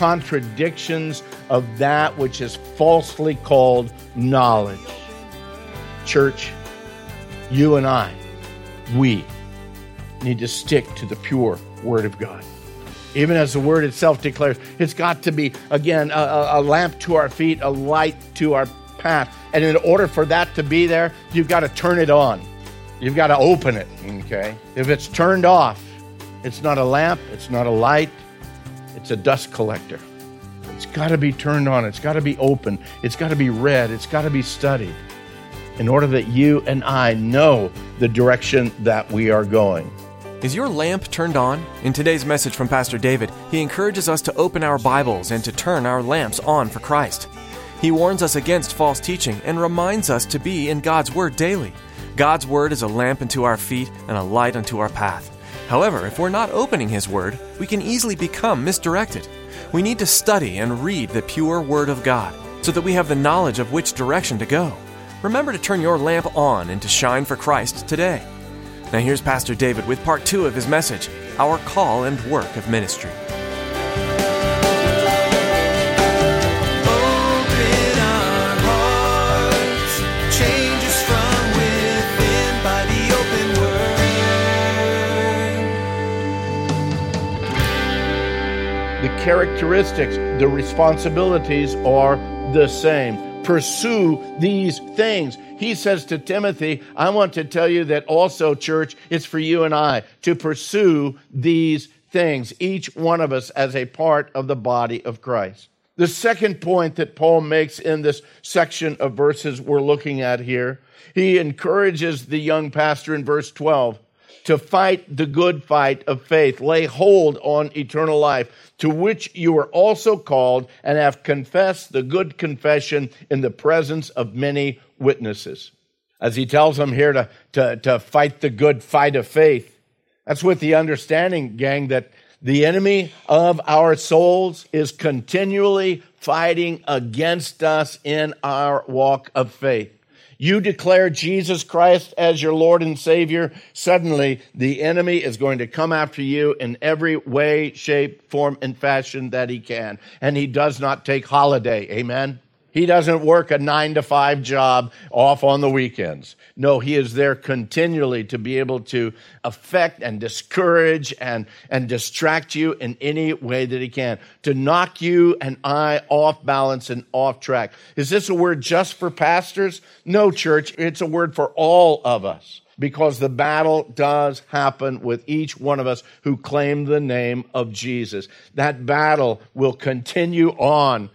contradictions of that which is falsely called knowledge. Church, you and I, we need to stick to the pure Word of God. Even as the Word itself declares, it's got to be, again, a, a- lamp to our feet, a light to our path. And in order for that to be there, you've got to turn it on. You've got to open it, okay? If it's turned off, it's not a lamp, it's not a light, it's a dust collector. It's got to be turned on. It's got to be open. It's got to be read. It's got to be studied in order that you and I know the direction that we are going. Is your lamp turned on? In today's message from Pastor David, he encourages us to open our Bibles and to turn our lamps on for Christ. He warns us against false teaching and reminds us to be in God's Word daily. God's Word is a lamp unto our feet and a light unto our path. However, if we're not opening His Word, we can easily become misdirected. We need to study and read the pure Word of God so that we have the knowledge of which direction to go. Remember to turn your lamp on and to shine for Christ today. Now, here's Pastor David with part two of his message Our Call and Work of Ministry. Characteristics, the responsibilities are the same. Pursue these things. He says to Timothy, I want to tell you that also, church, it's for you and I to pursue these things, each one of us as a part of the body of Christ. The second point that Paul makes in this section of verses we're looking at here, he encourages the young pastor in verse 12 to fight the good fight of faith, lay hold on eternal life, to which you were also called and have confessed the good confession in the presence of many witnesses. As he tells them here to, to, to fight the good fight of faith, that's with the understanding, gang, that the enemy of our souls is continually fighting against us in our walk of faith. You declare Jesus Christ as your Lord and Savior, suddenly the enemy is going to come after you in every way, shape, form, and fashion that he can. And he does not take holiday. Amen. He doesn't work a nine to five job off on the weekends. No, he is there continually to be able to affect and discourage and, and distract you in any way that he can, to knock you and I off balance and off track. Is this a word just for pastors? No, church, it's a word for all of us because the battle does happen with each one of us who claim the name of Jesus. That battle will continue on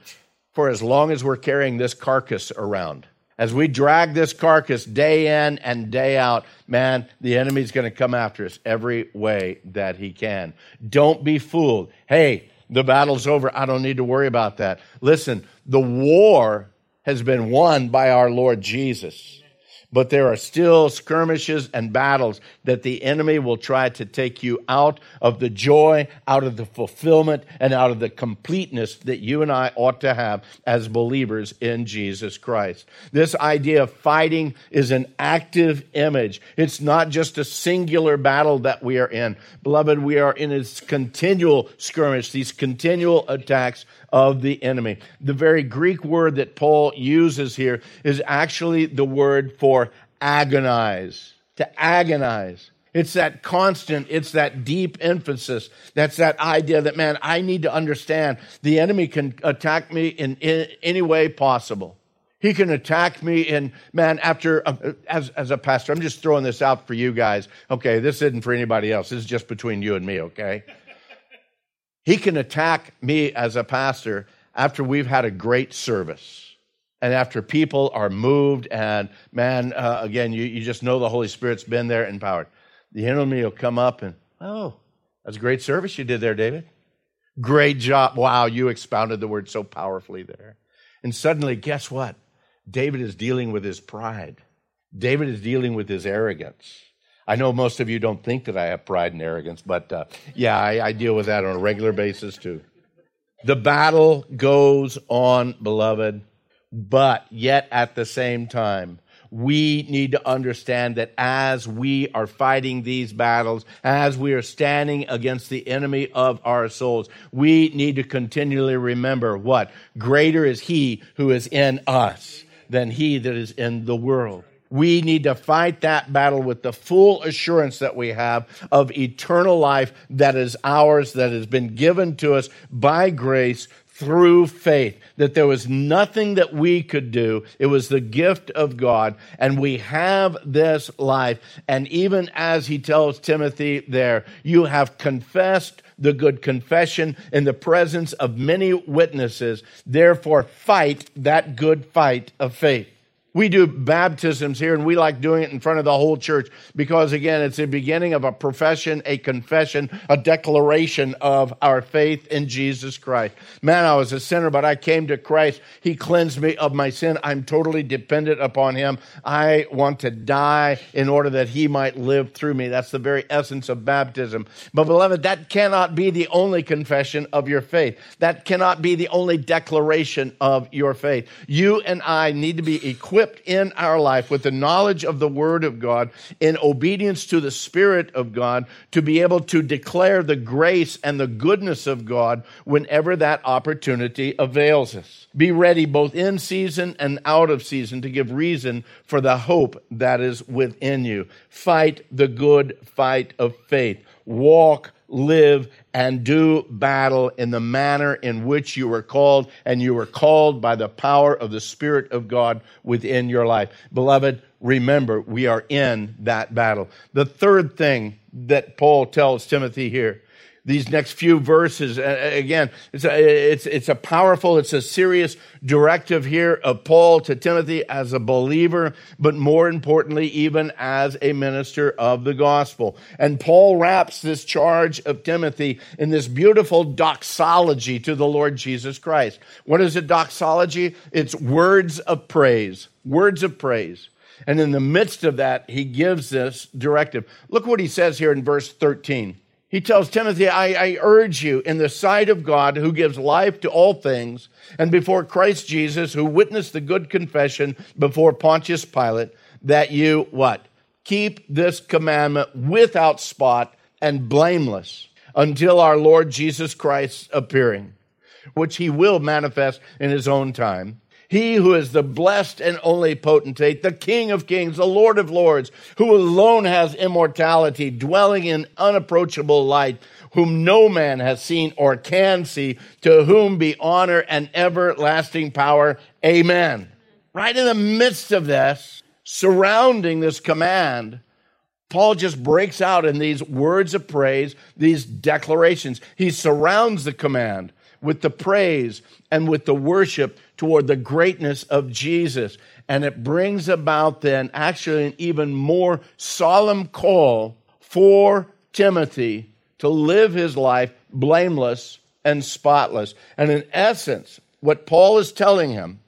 for as long as we're carrying this carcass around. As we drag this carcass day in and day out, man, the enemy's going to come after us every way that he can. Don't be fooled. Hey, the battle's over. I don't need to worry about that. Listen, the war has been won by our Lord Jesus. But there are still skirmishes and battles that the enemy will try to take you out of the joy, out of the fulfillment, and out of the completeness that you and I ought to have as believers in Jesus Christ. This idea of fighting is an active image. It's not just a singular battle that we are in. Beloved, we are in this continual skirmish, these continual attacks of the enemy. The very Greek word that Paul uses here is actually the word for agonize, to agonize. It's that constant, it's that deep emphasis. That's that idea that, man, I need to understand the enemy can attack me in, in any way possible. He can attack me in, man, after, uh, as, as a pastor, I'm just throwing this out for you guys. Okay, this isn't for anybody else. This is just between you and me, okay? He can attack me as a pastor after we've had a great service and after people are moved, and man, uh, again, you, you just know the Holy Spirit's been there empowered. The enemy will come up and, oh, that's a great service you did there, David. Great job. Wow, you expounded the word so powerfully there. And suddenly, guess what? David is dealing with his pride. David is dealing with his arrogance. I know most of you don't think that I have pride and arrogance, but uh, yeah, I, I deal with that on a regular basis too. The battle goes on, beloved, but yet at the same time, we need to understand that as we are fighting these battles, as we are standing against the enemy of our souls, we need to continually remember what? Greater is he who is in us than he that is in the world. We need to fight that battle with the full assurance that we have of eternal life that is ours, that has been given to us by grace through faith, that there was nothing that we could do. It was the gift of God, and we have this life. And even as he tells Timothy there, you have confessed the good confession in the presence of many witnesses. Therefore, fight that good fight of faith. We do baptisms here and we like doing it in front of the whole church because, again, it's the beginning of a profession, a confession, a declaration of our faith in Jesus Christ. Man, I was a sinner, but I came to Christ. He cleansed me of my sin. I'm totally dependent upon Him. I want to die in order that He might live through me. That's the very essence of baptism. But, beloved, that cannot be the only confession of your faith. That cannot be the only declaration of your faith. You and I need to be equipped equipped in our life with the knowledge of the Word of God in obedience to the Spirit of God to be able to declare the grace and the goodness of God whenever that opportunity avails us. Be ready both in season and out of season to give reason for the hope that is within you. Fight the good fight of faith. Walk live, and do battle in the manner in which you were called, and you were called by the power of the Spirit of God within your life. Beloved, remember, we are in that battle. The third thing that Paul tells Timothy here these next few verses. Again, it's a, it's, it's a powerful, it's a serious directive here of Paul to Timothy as a believer, but more importantly, even as a minister of the gospel. And Paul wraps this charge of Timothy in this beautiful doxology to the Lord Jesus Christ. What is a doxology? It's words of praise, words of praise. And in the midst of that, he gives this directive. Look what he says here in verse 13. He tells Timothy, I, I, urge you in the sight of God who gives life to all things and before Christ Jesus who witnessed the good confession before Pontius Pilate that you what? Keep this commandment without spot and blameless until our Lord Jesus Christ appearing, which he will manifest in his own time. He who is the blessed and only potentate, the King of kings, the Lord of lords, who alone has immortality, dwelling in unapproachable light, whom no man has seen or can see, to whom be honor and everlasting power. Amen. Right in the midst of this, surrounding this command, Paul just breaks out in these words of praise, these declarations. He surrounds the command with the praise and with the worship toward the greatness of Jesus. And it brings about then actually an even more solemn call for Timothy to live his life blameless and spotless. And in essence, what Paul is telling him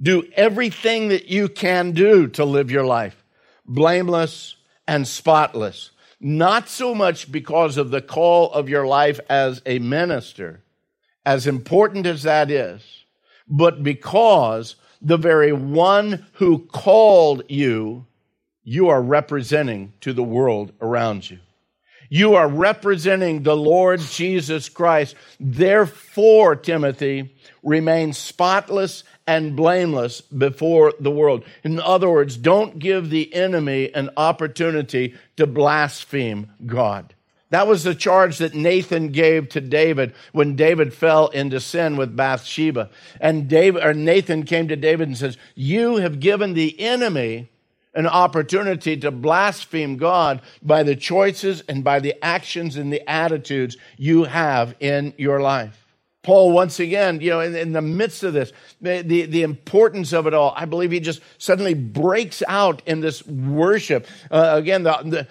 do everything that you can do to live your life blameless and spotless. Not so much because of the call of your life as a minister, as important as that is, but because the very one who called you, you are representing to the world around you. You are representing the Lord Jesus Christ. Therefore, Timothy, remain spotless and blameless before the world. In other words, don't give the enemy an opportunity to blaspheme God. That was the charge that Nathan gave to David when David fell into sin with Bathsheba. And David, or Nathan came to David and says, You have given the enemy an opportunity to blaspheme God by the choices and by the actions and the attitudes you have in your life. Paul, once again, you know, in, in the midst of this, the, the, the, importance of it all, I believe he just suddenly breaks out in this worship. Uh, again, the, the,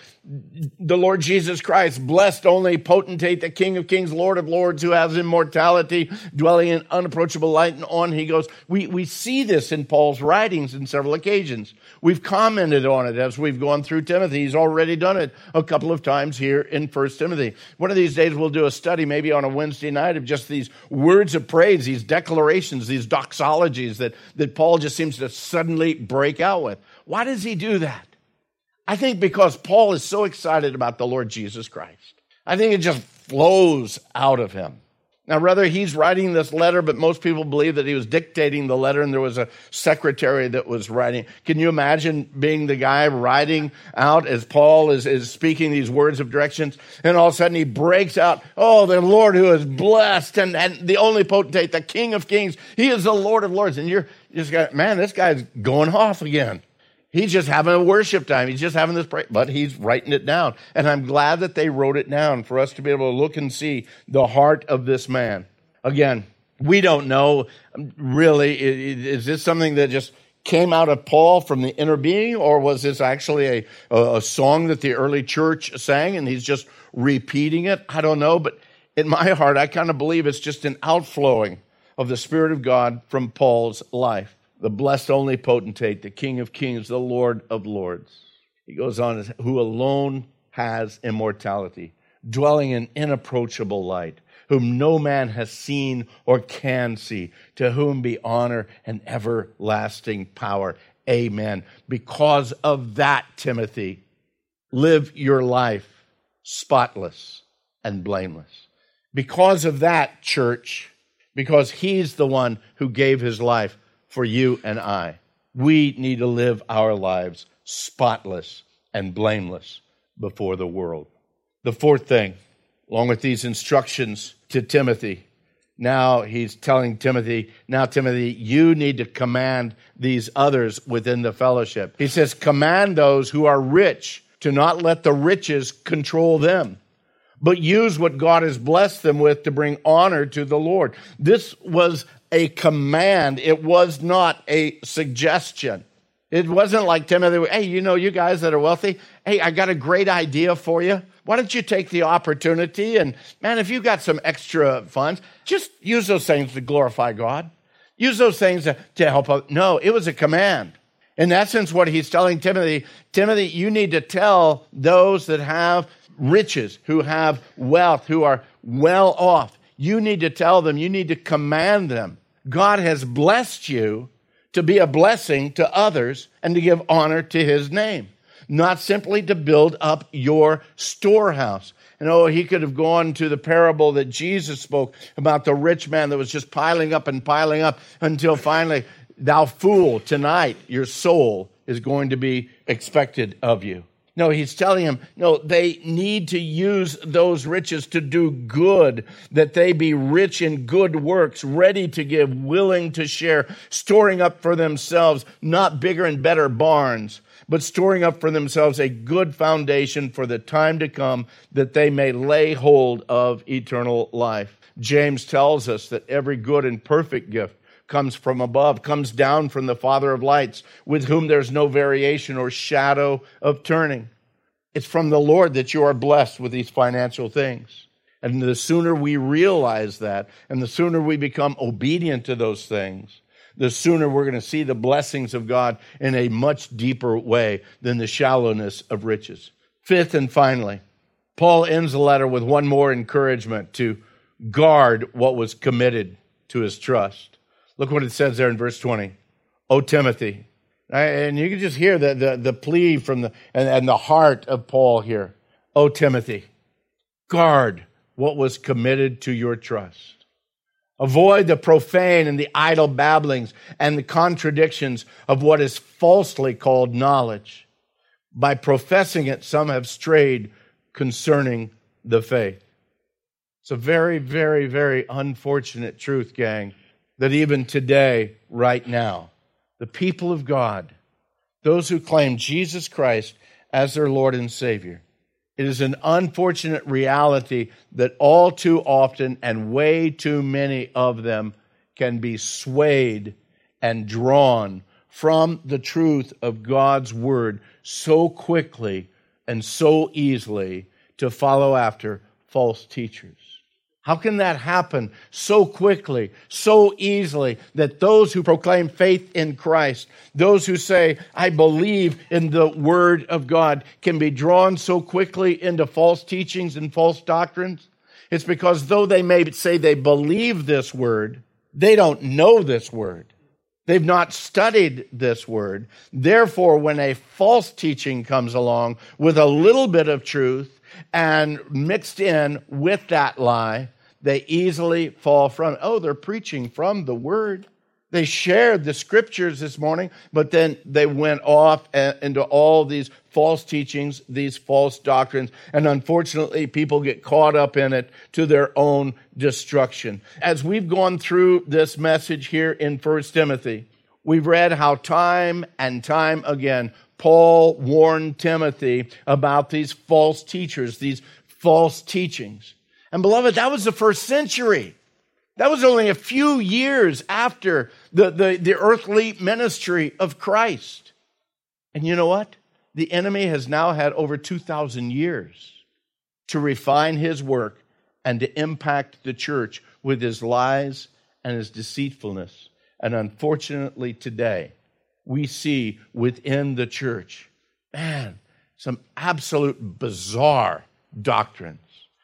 the Lord Jesus Christ, blessed only potentate, the King of kings, Lord of lords, who has immortality, dwelling in unapproachable light. And on he goes. We, we see this in Paul's writings in several occasions. We've commented on it as we've gone through Timothy. He's already done it a couple of times here in First Timothy. One of these days we'll do a study, maybe on a Wednesday night, of just these words of praise, these declarations, these doxologies that, that Paul just seems to suddenly break out with. Why does he do that? I think because Paul is so excited about the Lord Jesus Christ. I think it just flows out of him. Now, rather, he's writing this letter, but most people believe that he was dictating the letter and there was a secretary that was writing. Can you imagine being the guy writing out as Paul is, is speaking these words of directions? And all of a sudden he breaks out, Oh, the Lord who is blessed and, and the only potentate, the King of kings. He is the Lord of lords. And you're just got, man, this guy's going off again. He's just having a worship time. He's just having this prayer, but he's writing it down. And I'm glad that they wrote it down for us to be able to look and see the heart of this man. Again, we don't know um, really. Is this something that just came out of Paul from the inner being, or was this actually a, a song that the early church sang and he's just repeating it? I don't know. But in my heart, I kind of believe it's just an outflowing of the Spirit of God from Paul's life the blessed only potentate, the King of kings, the Lord of lords. He goes on, who alone has immortality, dwelling in inapproachable light, whom no man has seen or can see, to whom be honor and everlasting power. Amen. Because of that, Timothy, live your life spotless and blameless. Because of that, church, because he's the one who gave his life for you and I. We need to live our lives spotless and blameless before the world. The fourth thing, along with these instructions to Timothy, now he's telling Timothy, now, Timothy, you need to command these others within the fellowship. He says, command those who are rich to not let the riches control them, but use what God has blessed them with to bring honor to the Lord. This was a command, it was not a suggestion. It wasn't like Timothy, hey, you know, you guys that are wealthy, hey, I got a great idea for you. Why don't you take the opportunity? And man, if you got some extra funds, just use those things to glorify God. Use those things to, help out. No, it was a command. In essence, what he's telling Timothy, Timothy, you need to tell those that have riches, who have wealth, who are well off, you need to tell them, you need to command them God has blessed you to be a blessing to others and to give honor to his name, not simply to build up your storehouse. And oh, he could have gone to the parable that Jesus spoke about the rich man that was just piling up and piling up until finally, thou fool, tonight your soul is going to be expected of you. No, he's telling him, no, they need to use those riches to do good, that they be rich in good works, ready to give, willing to share, storing up for themselves not bigger and better barns, but storing up for themselves a good foundation for the time to come, that they may lay hold of eternal life. James tells us that every good and perfect gift comes from above, comes down from the Father of lights, with whom there's no variation or shadow of turning. It's from the Lord that you are blessed with these financial things. And the sooner we realize that, and the sooner we become obedient to those things, the sooner we're going to see the blessings of God in a much deeper way than the shallowness of riches. Fifth and finally, Paul ends the letter with one more encouragement to guard what was committed to his trust. Look what it says there in verse 20. O Timothy, and you can just hear the, the, the plea from the, and, and the heart of Paul here. O Timothy, guard what was committed to your trust. Avoid the profane and the idle babblings and the contradictions of what is falsely called knowledge. By professing it, some have strayed concerning the faith. It's a very, very, very unfortunate truth, gang, that even today, right now, the people of God, those who claim Jesus Christ as their Lord and Savior, It is an unfortunate reality that all too often and way too many of them can be swayed and drawn from the truth of God's word so quickly and so easily to follow after false teachers. How can that happen so quickly, so easily, that those who proclaim faith in Christ, those who say, I believe in the Word of God, can be drawn so quickly into false teachings and false doctrines? It's because though they may say they believe this Word, they don't know this Word. They've not studied this Word. Therefore, when a false teaching comes along with a little bit of truth, and mixed in with that lie, they easily fall from. Oh, they're preaching from the word. They shared the scriptures this morning, but then they went off into all these false teachings, these false doctrines, and unfortunately, people get caught up in it to their own destruction. As we've gone through this message here in First Timothy, we've read how time and time again Paul warned Timothy about these false teachers, these false teachings. And beloved, that was the first century. That was only a few years after the, the, the earthly ministry of Christ. And you know what? The enemy has now had over 2,000 years to refine his work and to impact the church with his lies and his deceitfulness. And unfortunately, today, we see within the church, man, some absolute bizarre doctrines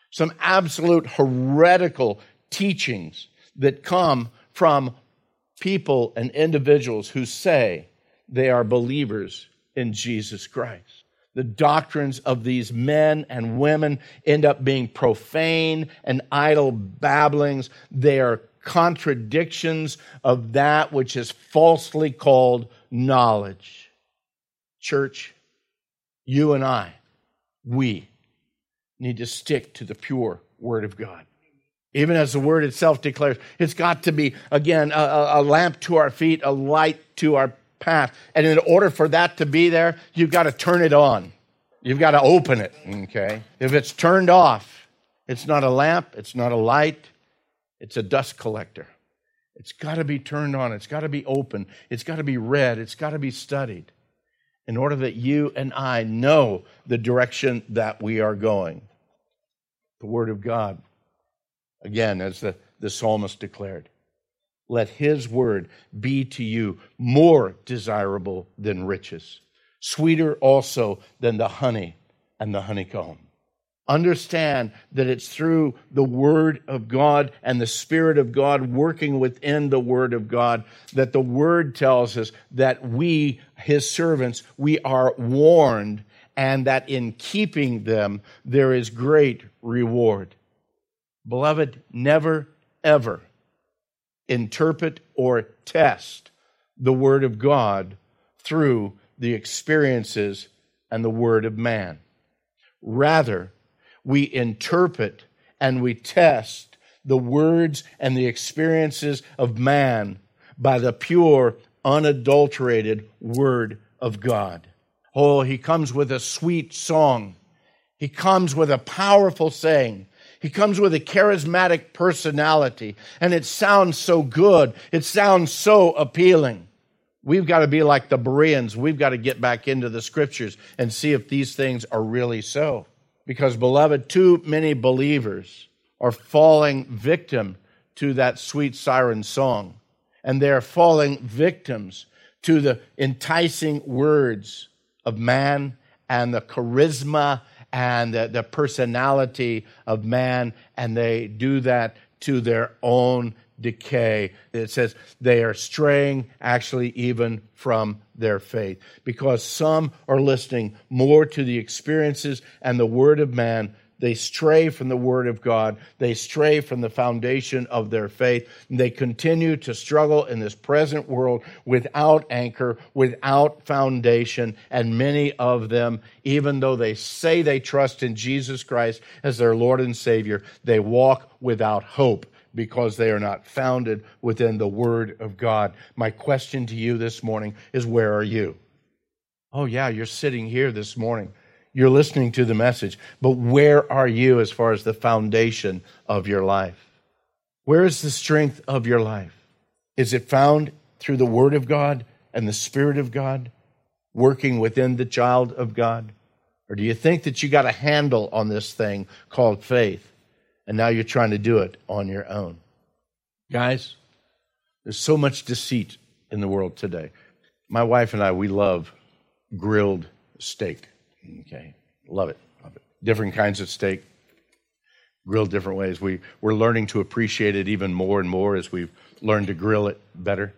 some absolute heretical teachings that come from people and individuals who say they are believers in Jesus Christ. The doctrines of these men and women end up being profane and idle babblings. They are contradictions of that which is falsely called knowledge. Church, you and I, we need to stick to the pure Word of God. Even as the Word itself declares, it's got to be, again, a, a lamp to our feet, a light to our path. And in order for that to be there, you've got to turn it on. You've got to open it, okay? If it's turned off, it's not a lamp, it's not a light, it's a dust collector. It's got to be turned on, it's got to be open, it's got to be read, it's got to be studied in order that you and I know the direction that we are going the Word of God. Again, as the, the psalmist declared, let His Word be to you more desirable than riches, sweeter also than the honey and the honeycomb. Understand that it's through the Word of God and the Spirit of God working within the Word of God that the Word tells us that we, His servants, we are warned and that in keeping them there is great reward. Beloved, never, ever interpret or test the Word of God through the experiences and the Word of man. Rather, we interpret and we test the words and the experiences of man by the pure, unadulterated Word of God. Oh, he comes with a sweet song. He comes with a powerful saying. He comes with a charismatic personality, and it sounds so good. It sounds so appealing. We've got to be like the Bereans. We've got to get back into the scriptures and see if these things are really so. Because, beloved, too many believers are falling victim to that sweet siren song, and they're falling victims to the enticing words of man and the charisma and the, the personality of man, and they do that to their own decay. It says they are straying actually even from their faith because some are listening more to the experiences and the word of man they stray from the Word of God. They stray from the foundation of their faith. They continue to struggle in this present world without anchor, without foundation. And many of them, even though they say they trust in Jesus Christ as their Lord and Savior, they walk without hope because they are not founded within the Word of God. My question to you this morning is where are you? Oh, yeah, you're sitting here this morning You're listening to the message, but where are you as far as the foundation of your life? Where is the strength of your life? Is it found through the Word of God and the Spirit of God working within the child of God? Or do you think that you got a handle on this thing called faith and now you're trying to do it on your own? Guys, there's so much deceit in the world today. My wife and I, we love grilled steak. Okay, love it, love it. Different kinds of steak, grilled different ways. We, we're learning to appreciate it even more and more as we've learned to grill it better.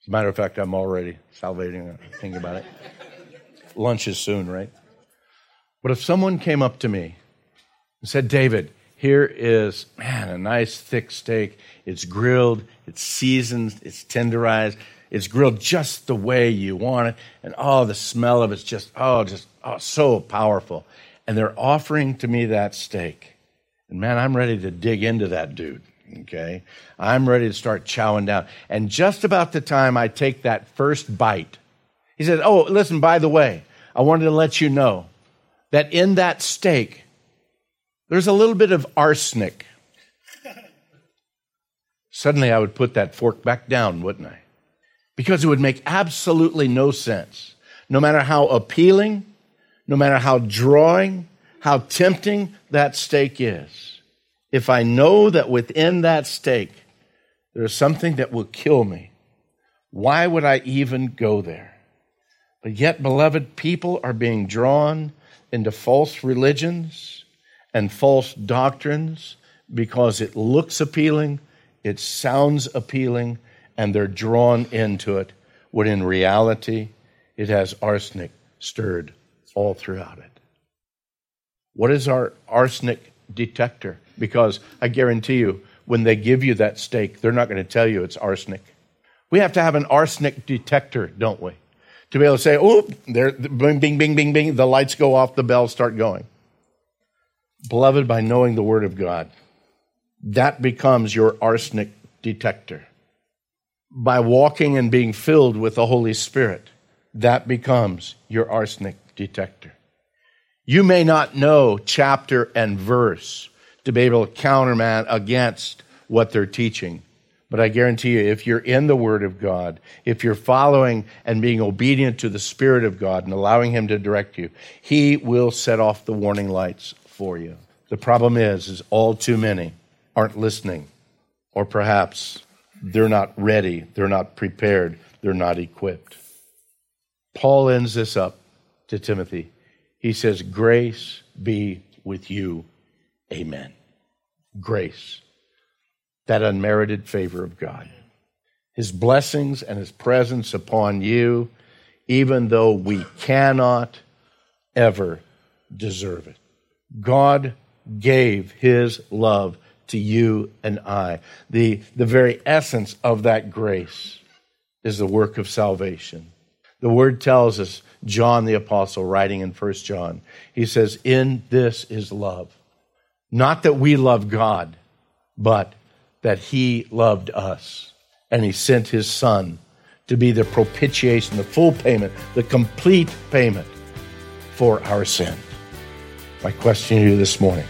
As a matter of fact, I'm already salivating uh, thinking about it. Lunch is soon, right? But if someone came up to me and said, David, here is, man, a nice thick steak. It's grilled, it's seasoned, it's tenderized, it's grilled just the way you want it. And oh, the smell of it's just, oh, just oh, so powerful. And they're offering to me that steak. And man, I'm ready to dig into that dude. Okay. I'm ready to start chowing down. And just about the time I take that first bite, he says, Oh, listen, by the way, I wanted to let you know that in that steak, there's a little bit of arsenic. Suddenly, I would put that fork back down, wouldn't I? Because it would make absolutely no sense. No matter how appealing, no matter how drawing, how tempting that steak is, if I know that within that steak there is something that will kill me, why would I even go there? But yet, beloved, people are being drawn into false religions and false doctrines because it looks appealing, it sounds appealing, and they're drawn into it, when in reality, it has arsenic stirred all throughout it. What is our arsenic detector? Because I guarantee you, when they give you that steak, they're not going to tell you it's arsenic. We have to have an arsenic detector, don't we? To be able to say, oh, there, bing, bing, bing, bing, bing, the lights go off, the bells start going. Beloved, by knowing the Word of God, that becomes your arsenic detector. By walking and being filled with the Holy Spirit, that becomes your arsenic detector. You may not know chapter and verse to be able to countermand against what they're teaching. But I guarantee you, if you're in the Word of God, if you're following and being obedient to the Spirit of God and allowing Him to direct you, He will set off the warning lights for you. The problem is, is all too many aren't listening, or perhaps they're not ready, they're not prepared, they're not equipped. Paul ends this up to Timothy. He says, Grace be with you. Amen. Grace, that unmerited favor of God. His blessings and his presence upon you, even though we cannot ever deserve it. God gave his love to you and I. The, the very essence of that grace is the work of salvation. The word tells us, John the Apostle, writing in 1 John, he says, In this is love. Not that we love God, but that he loved us. And he sent his son to be the propitiation, the full payment, the complete payment for our sin. My question to you this morning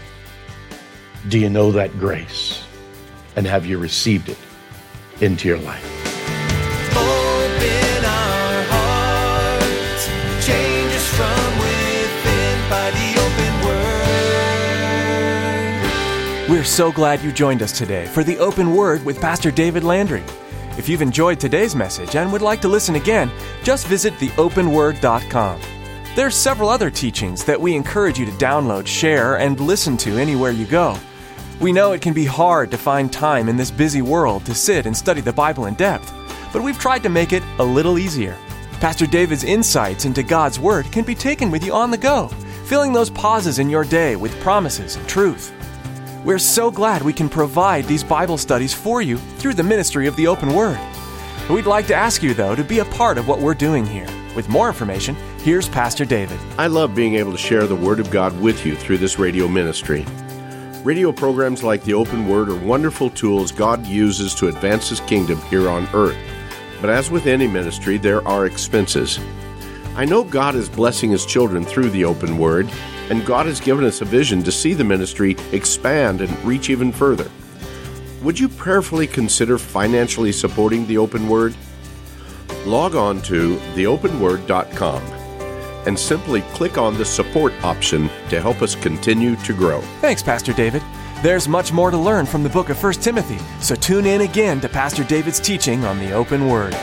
do you know that grace? And have you received it into your life? Open our hearts, change us from within by the open word. We're so glad you joined us today for the Open Word with Pastor David Landry. If you've enjoyed today's message and would like to listen again, just visit theopenword.com. There's several other teachings that we encourage you to download, share, and listen to anywhere you go. We know it can be hard to find time in this busy world to sit and study the Bible in depth, but we've tried to make it a little easier. Pastor David's insights into God's Word can be taken with you on the go, filling those pauses in your day with promises and truth. We're so glad we can provide these Bible studies for you through the ministry of the Open Word. We'd like to ask you, though, to be a part of what we're doing here. With more information, here's Pastor David. I love being able to share the Word of God with you through this radio ministry. Radio programs like the Open Word are wonderful tools God uses to advance His kingdom here on earth. But as with any ministry, there are expenses. I know God is blessing His children through the open word, and God has given us a vision to see the ministry expand and reach even further. Would you prayerfully consider financially supporting the open word? Log on to theopenword.com and simply click on the support option to help us continue to grow. Thanks, Pastor David. There's much more to learn from the book of 1 Timothy, so tune in again to Pastor David's teaching on the open word.